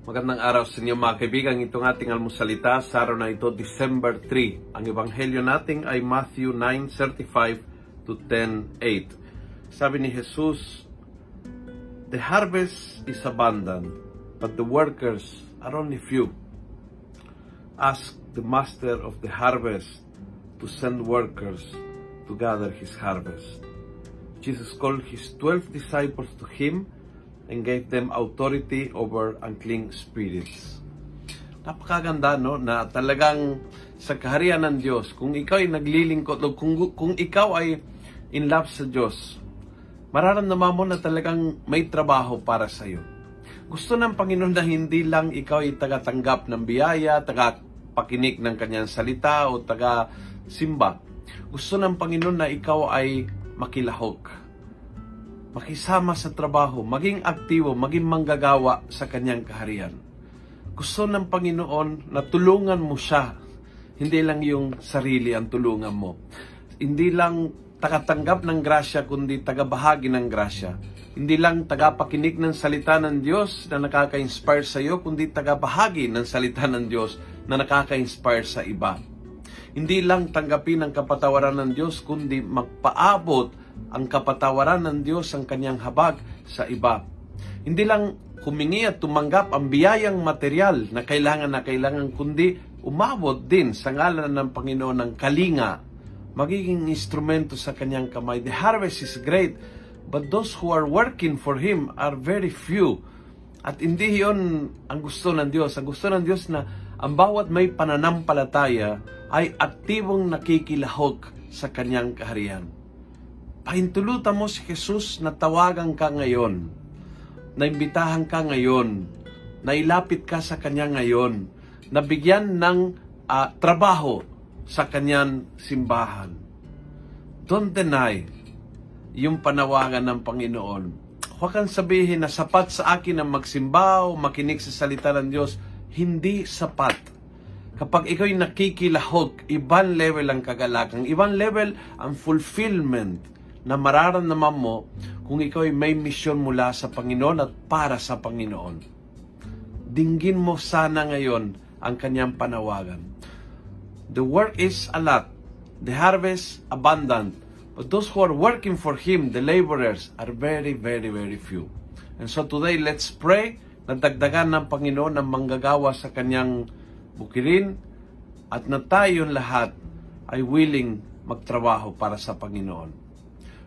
Magandang araw sa inyo mga kaibigan. Itong ating almusalita sa araw na ito, December 3. Ang ebanghelyo natin ay Matthew 9:35 to 10:8. Sabi ni Jesus, The harvest is abundant, but the workers are only few. Ask the master of the harvest to send workers to gather his harvest. Jesus called his 12 disciples to him and gave them authority over unclean spirits. Napakaganda no na talagang sa kaharian ng Diyos, kung ikaw ay naglilingkod kung, kung ikaw ay in love sa Diyos, mararamdaman mo na talagang may trabaho para sa iyo. Gusto ng Panginoon na hindi lang ikaw ay tagatanggap ng biyaya, tagapakinig ng kanyang salita o taga simba. Gusto ng Panginoon na ikaw ay makilahok makisama sa trabaho, maging aktibo, maging manggagawa sa kanyang kaharian. Gusto ng Panginoon na tulungan mo siya. Hindi lang yung sarili ang tulungan mo. Hindi lang tagatanggap ng grasya, kundi tagabahagi ng grasya. Hindi lang tagapakinig ng salita ng Diyos na nakaka-inspire sa iyo, kundi tagabahagi ng salita ng Diyos na nakaka-inspire sa iba. Hindi lang tanggapin ang kapatawaran ng Diyos, kundi magpaabot ang kapatawaran ng Diyos ang kanyang habag sa iba. Hindi lang humingi at tumanggap ang biyayang material na kailangan na kailangan, kundi umabot din sa ngalan ng Panginoon ng kalinga, magiging instrumento sa kanyang kamay. The harvest is great, but those who are working for Him are very few. At hindi yon ang gusto ng Diyos. Ang gusto ng Diyos na ang bawat may pananampalataya ay aktibong nakikilahok sa kanyang kaharian. Pahintulutan mo si Jesus na tawagan ka ngayon, na imbitahan ka ngayon, na ilapit ka sa Kanya ngayon, na bigyan ng uh, trabaho sa Kanyang simbahan. Don't deny yung panawagan ng Panginoon. Huwag kang sabihin na sapat sa akin ang magsimba o makinig sa salita ng Diyos. Hindi sapat. Kapag ikaw'y nakikilahog, ibang level ang kagalakan, ibang level ang fulfillment na mararamdaman mo kung ikaw ay may misyon mula sa Panginoon at para sa Panginoon. Dinggin mo sana ngayon ang kanyang panawagan. The work is a lot. The harvest abundant. But those who are working for Him, the laborers, are very, very, very few. And so today, let's pray na dagdagan ng Panginoon ang manggagawa sa kanyang bukirin at na tayong lahat ay willing magtrabaho para sa Panginoon.